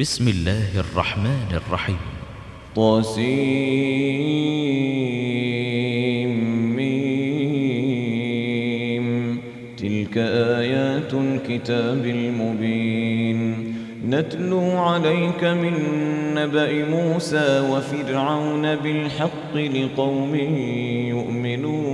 بسم الله الرحمن الرحيم. طاسيم تلك آيات الكتاب المبين. نتلو عليك من نبأ موسى وفرعون بالحق لقوم يؤمنون.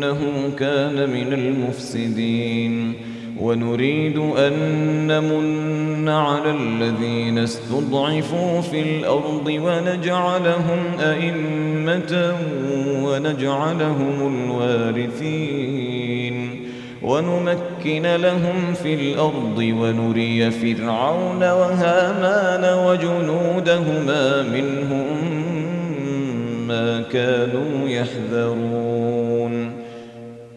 إنه كان من المفسدين. ونريد أن نمن على الذين استضعفوا في الأرض ونجعلهم أئمة ونجعلهم الوارثين. ونمكن لهم في الأرض ونري فرعون وهامان وجنودهما منهم ما كانوا يحذرون.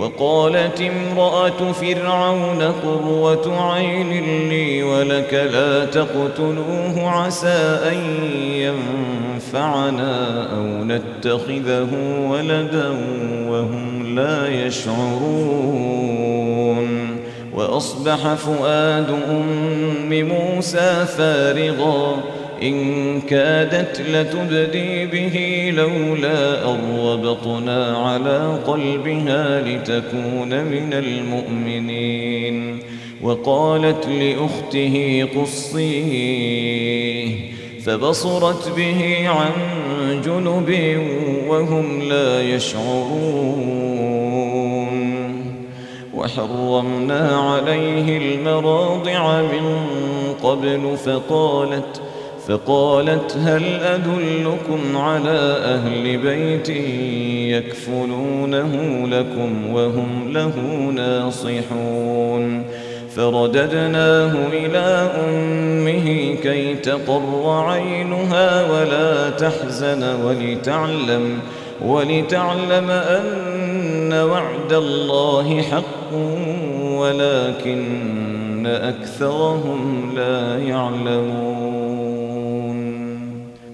وقالت امرأة فرعون قروة عين لي ولك لا تقتلوه عسى أن ينفعنا أو نتخذه ولدا وهم لا يشعرون. وأصبح فؤاد أم موسى فارغا إن كادت لتبدي به لولا أربطنا على قلبها لتكون من المؤمنين. وقالت لأخته قصيه فبصرت به عن جنب وهم لا يشعرون. وحرمنا عليه المراضع من قبل فقالت فقالت هل أدلكم على أهل بيت يكفلونه لكم وهم له ناصحون؟ فرددناه إلى أمه كي تقر عينها ولا تحزن ولتعلم ولتعلم أن وعد الله حق ولكن أكثرهم لا يعلمون.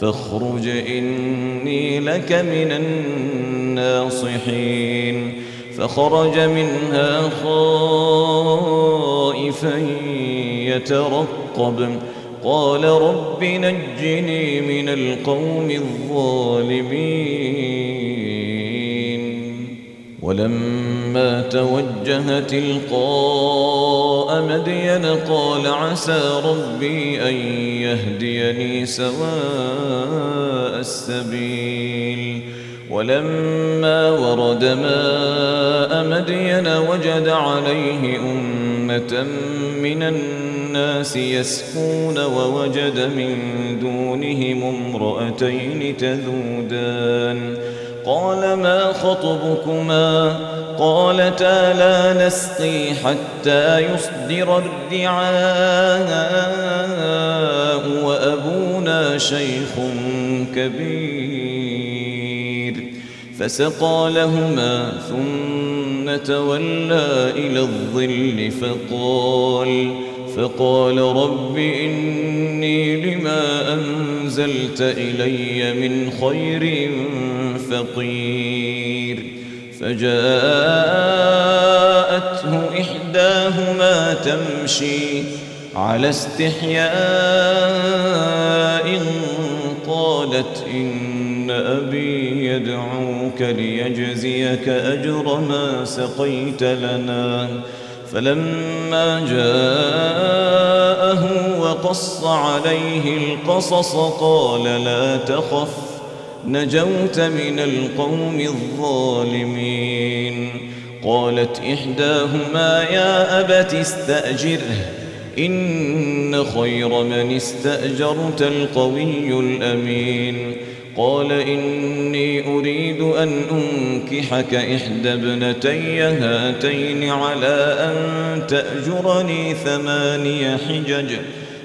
فاخرج إني لك من الناصحين. فخرج منها خائفا يترقب. قال رب نجني من القوم الظالمين. ولما توجه تلقاء مدين قال عسى ربي أن يهديني سواء السبيل. ولما ورد ماء مدين وجد عليه أمة من الناس يسكون ووجد من دونهم امرأتين تذودان قال ما خطبكما؟ قالتا لا نسقي حتى يصدر الرعاء وأبونا شيخ كبير. فسقى لهما ثم تولى إلى الظل فقال فقال رب إني أنزلت إلي من خير فقير فجاءته إحداهما تمشي على استحياء قالت إن أبي يدعوك ليجزيك أجر ما سقيت لنا فلما جاءه وقص عليه القصص قال لا تخف نجوت من القوم الظالمين. قالت إحداهما يا أبت استأجره إن خير من استأجرت القوي الأمين. قال إني أريد أن أنكحك إحدى ابنتي هاتين على أن تأجرني ثماني حجج.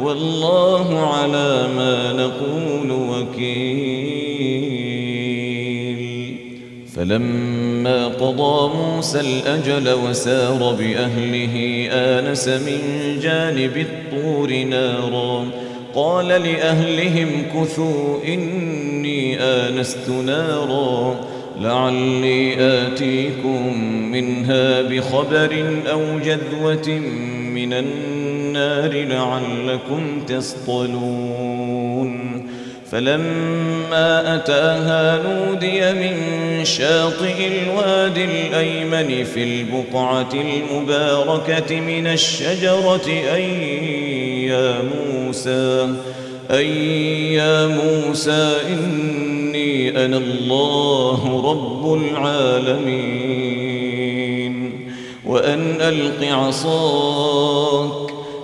والله على ما نقول وكيل. فلما قضى موسى الأجل وسار بأهله آنس من جانب الطور نارا. قال لأهلهم كثوا إني آنست نارا. لعلي آتيكم منها بخبر أو جذوة من النار. لعلكم تصطلون. فلما أتاها نودي من شاطئ الوادي الأيمن في البقعة المباركة من الشجرة أي يا موسى أي يا موسى إني أنا الله رب العالمين. وأن ألق عصاك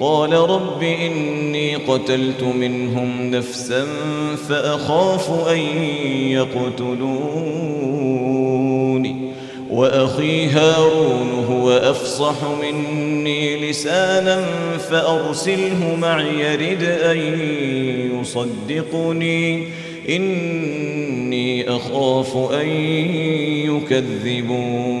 قال رب إني قتلت منهم نفسا فأخاف أن يقتلون وأخي هارون هو أفصح مني لسانا فأرسله معي رد أن يصدقني إني أخاف أن يكذبون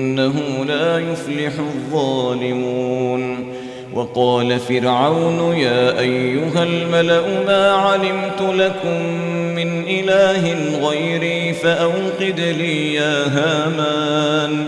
إنه لا يفلح الظالمون. وقال فرعون يا أيها الملأ ما علمت لكم من إله غيري فأوقد لي يا هامان.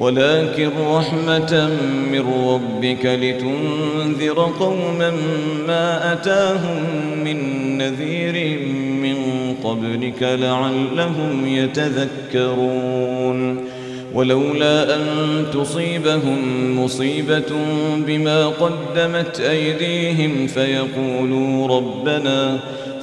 ولكن رحمة من ربك لتنذر قوما ما أتاهم من نذير من قبلك لعلهم يتذكرون. ولولا أن تصيبهم مصيبة بما قدمت أيديهم فيقولوا ربنا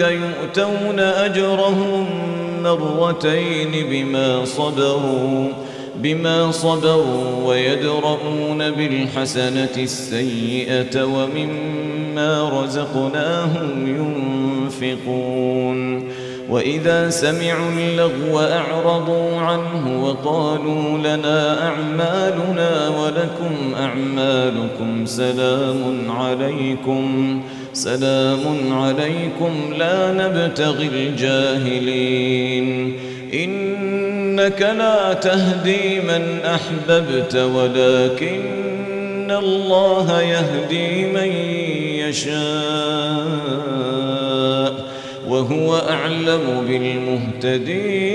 يؤتون أجرهم مرتين بما صبروا بما صبروا ويدرؤون بالحسنة السيئة ومما رزقناهم ينفقون. وإذا سمعوا اللغو أعرضوا عنه وقالوا لنا أعمالنا ولكم أعمالكم سلام عليكم. سلام عليكم لا نبتغي الجاهلين. إنك لا تهدي من أحببت ولكن الله يهدي من يشاء وهو أعلم بالمهتدين.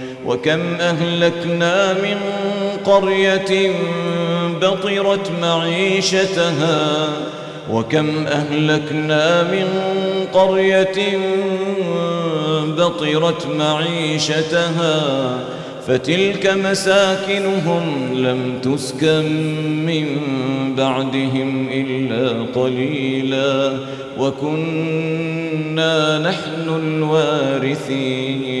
وكم أهلكنا من قرية بطرت معيشتها وكم أهلكنا من قرية بطرت معيشتها فتلك مساكنهم لم تسكن من بعدهم إلا قليلا وكنا نحن الوارثين.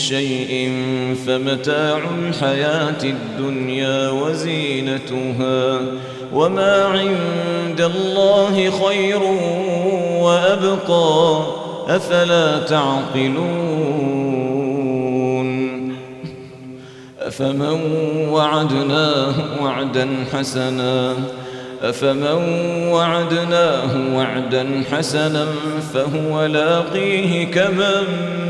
شيء فمتاع الحياة الدنيا وزينتها وما عند الله خير وأبقى أفلا تعقلون أفمن وعدناه وعدا حسنا أفمن وعدناه وعدا حسنا فهو لاقيه كمن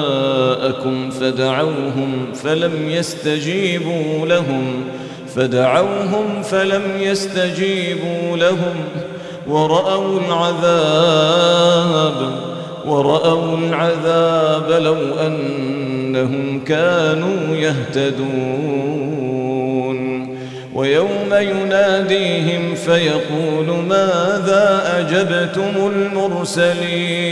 شركاءكم فدعوهم فلم يستجيبوا لهم فدعوهم فلم يستجيبوا لهم ورأوا العذاب ورأوا العذاب لو أنهم كانوا يهتدون ويوم يناديهم فيقول ماذا أجبتم المرسلين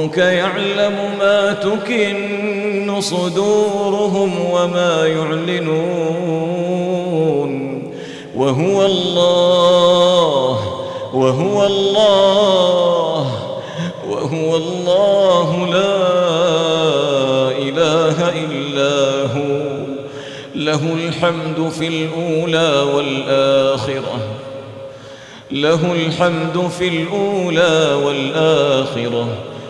وربك يعلم ما تكن صدورهم وما يعلنون. وهو الله وهو الله وهو الله لا إله إلا هو. له الحمد في الأولى والآخرة. له الحمد في الأولى والآخرة.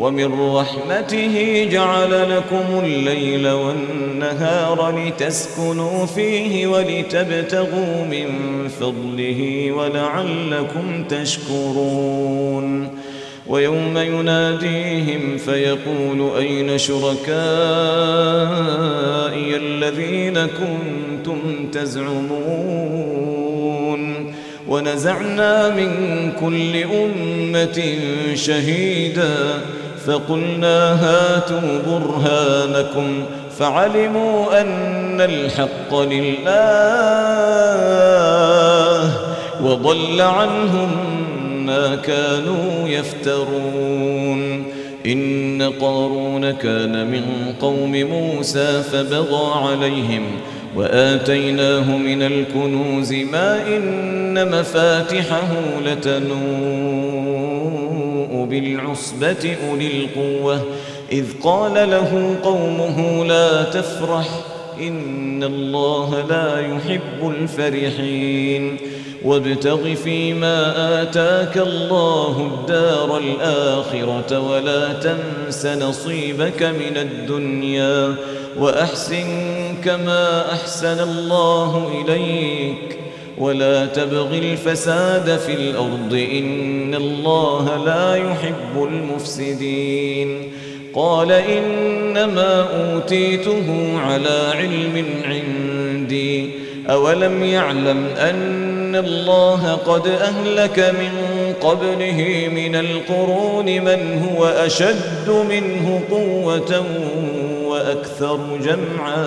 ومن رحمته جعل لكم الليل والنهار لتسكنوا فيه ولتبتغوا من فضله ولعلكم تشكرون. ويوم يناديهم فيقول أين شركائي الذين كنتم تزعمون؟ ونزعنا من كل أمة شهيداً فقلنا هاتوا برهانكم فعلموا أن الحق لله وضل عنهم ما كانوا يفترون. إن قارون كان من قوم موسى فبغى عليهم وآتيناه من الكنوز ما إن مفاتحه لتنوء. بالعصبة أولي القوة. إذ قال له قومه لا تفرح إن الله لا يحب الفرحين. وابتغ فيما آتاك الله الدار الآخرة ولا تنس نصيبك من الدنيا. وأحسن كما أحسن الله إليك. ولا تبغ الفساد في الأرض إن الله لا يحب المفسدين. قال إنما أوتيته على علم عندي. أولم يعلم أن الله قد أهلك من قبله من القرون من هو أشد منه قوة وأكثر جمعا.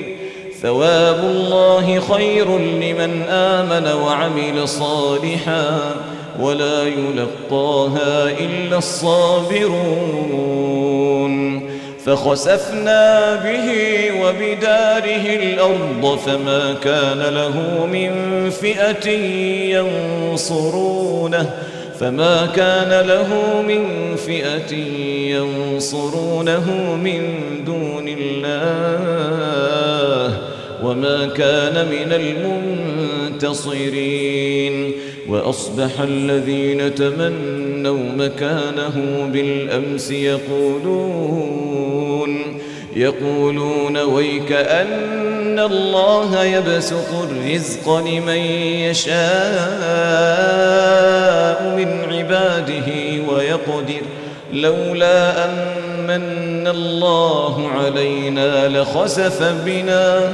ثواب الله خير لمن آمن وعمل صالحاً ولا يلقاها إلا الصابرون. فخسفنا به وبداره الأرض فما كان له من فئة ينصرونه فما كان له من فئة ينصرونه من دون الله. وما كان من المنتصرين. وأصبح الذين تمنوا مكانه بالأمس يقولون يقولون ويك أن الله يبسط الرزق لمن يشاء من عباده ويقدر لولا أن من الله علينا لخسف بنا.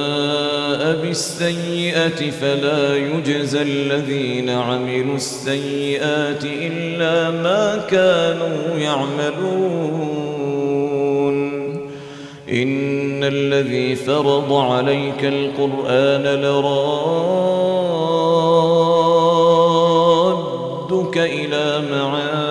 بالسيئة فلا يجزى الذين عملوا السيئات إلا ما كانوا يعملون. إن الذي فرض عليك القرآن لرادك إلى معاد